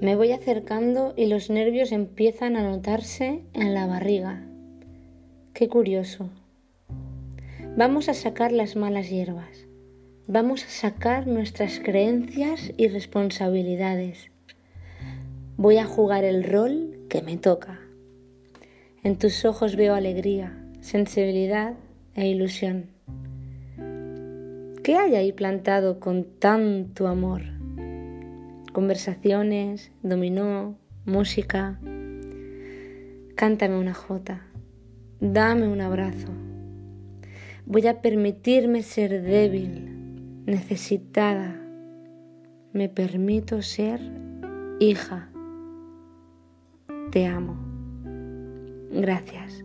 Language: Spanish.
Me voy acercando y los nervios empiezan a notarse en la barriga. Qué curioso. Vamos a sacar las malas hierbas. Vamos a sacar nuestras creencias y responsabilidades. Voy a jugar el rol que me toca. En tus ojos veo alegría, sensibilidad e ilusión. ¿Qué hay ahí plantado con tanto amor? Conversaciones, dominó, música. Cántame una jota, dame un abrazo. Voy a permitirme ser débil, necesitada. Me permito ser hija. Te amo. Gracias.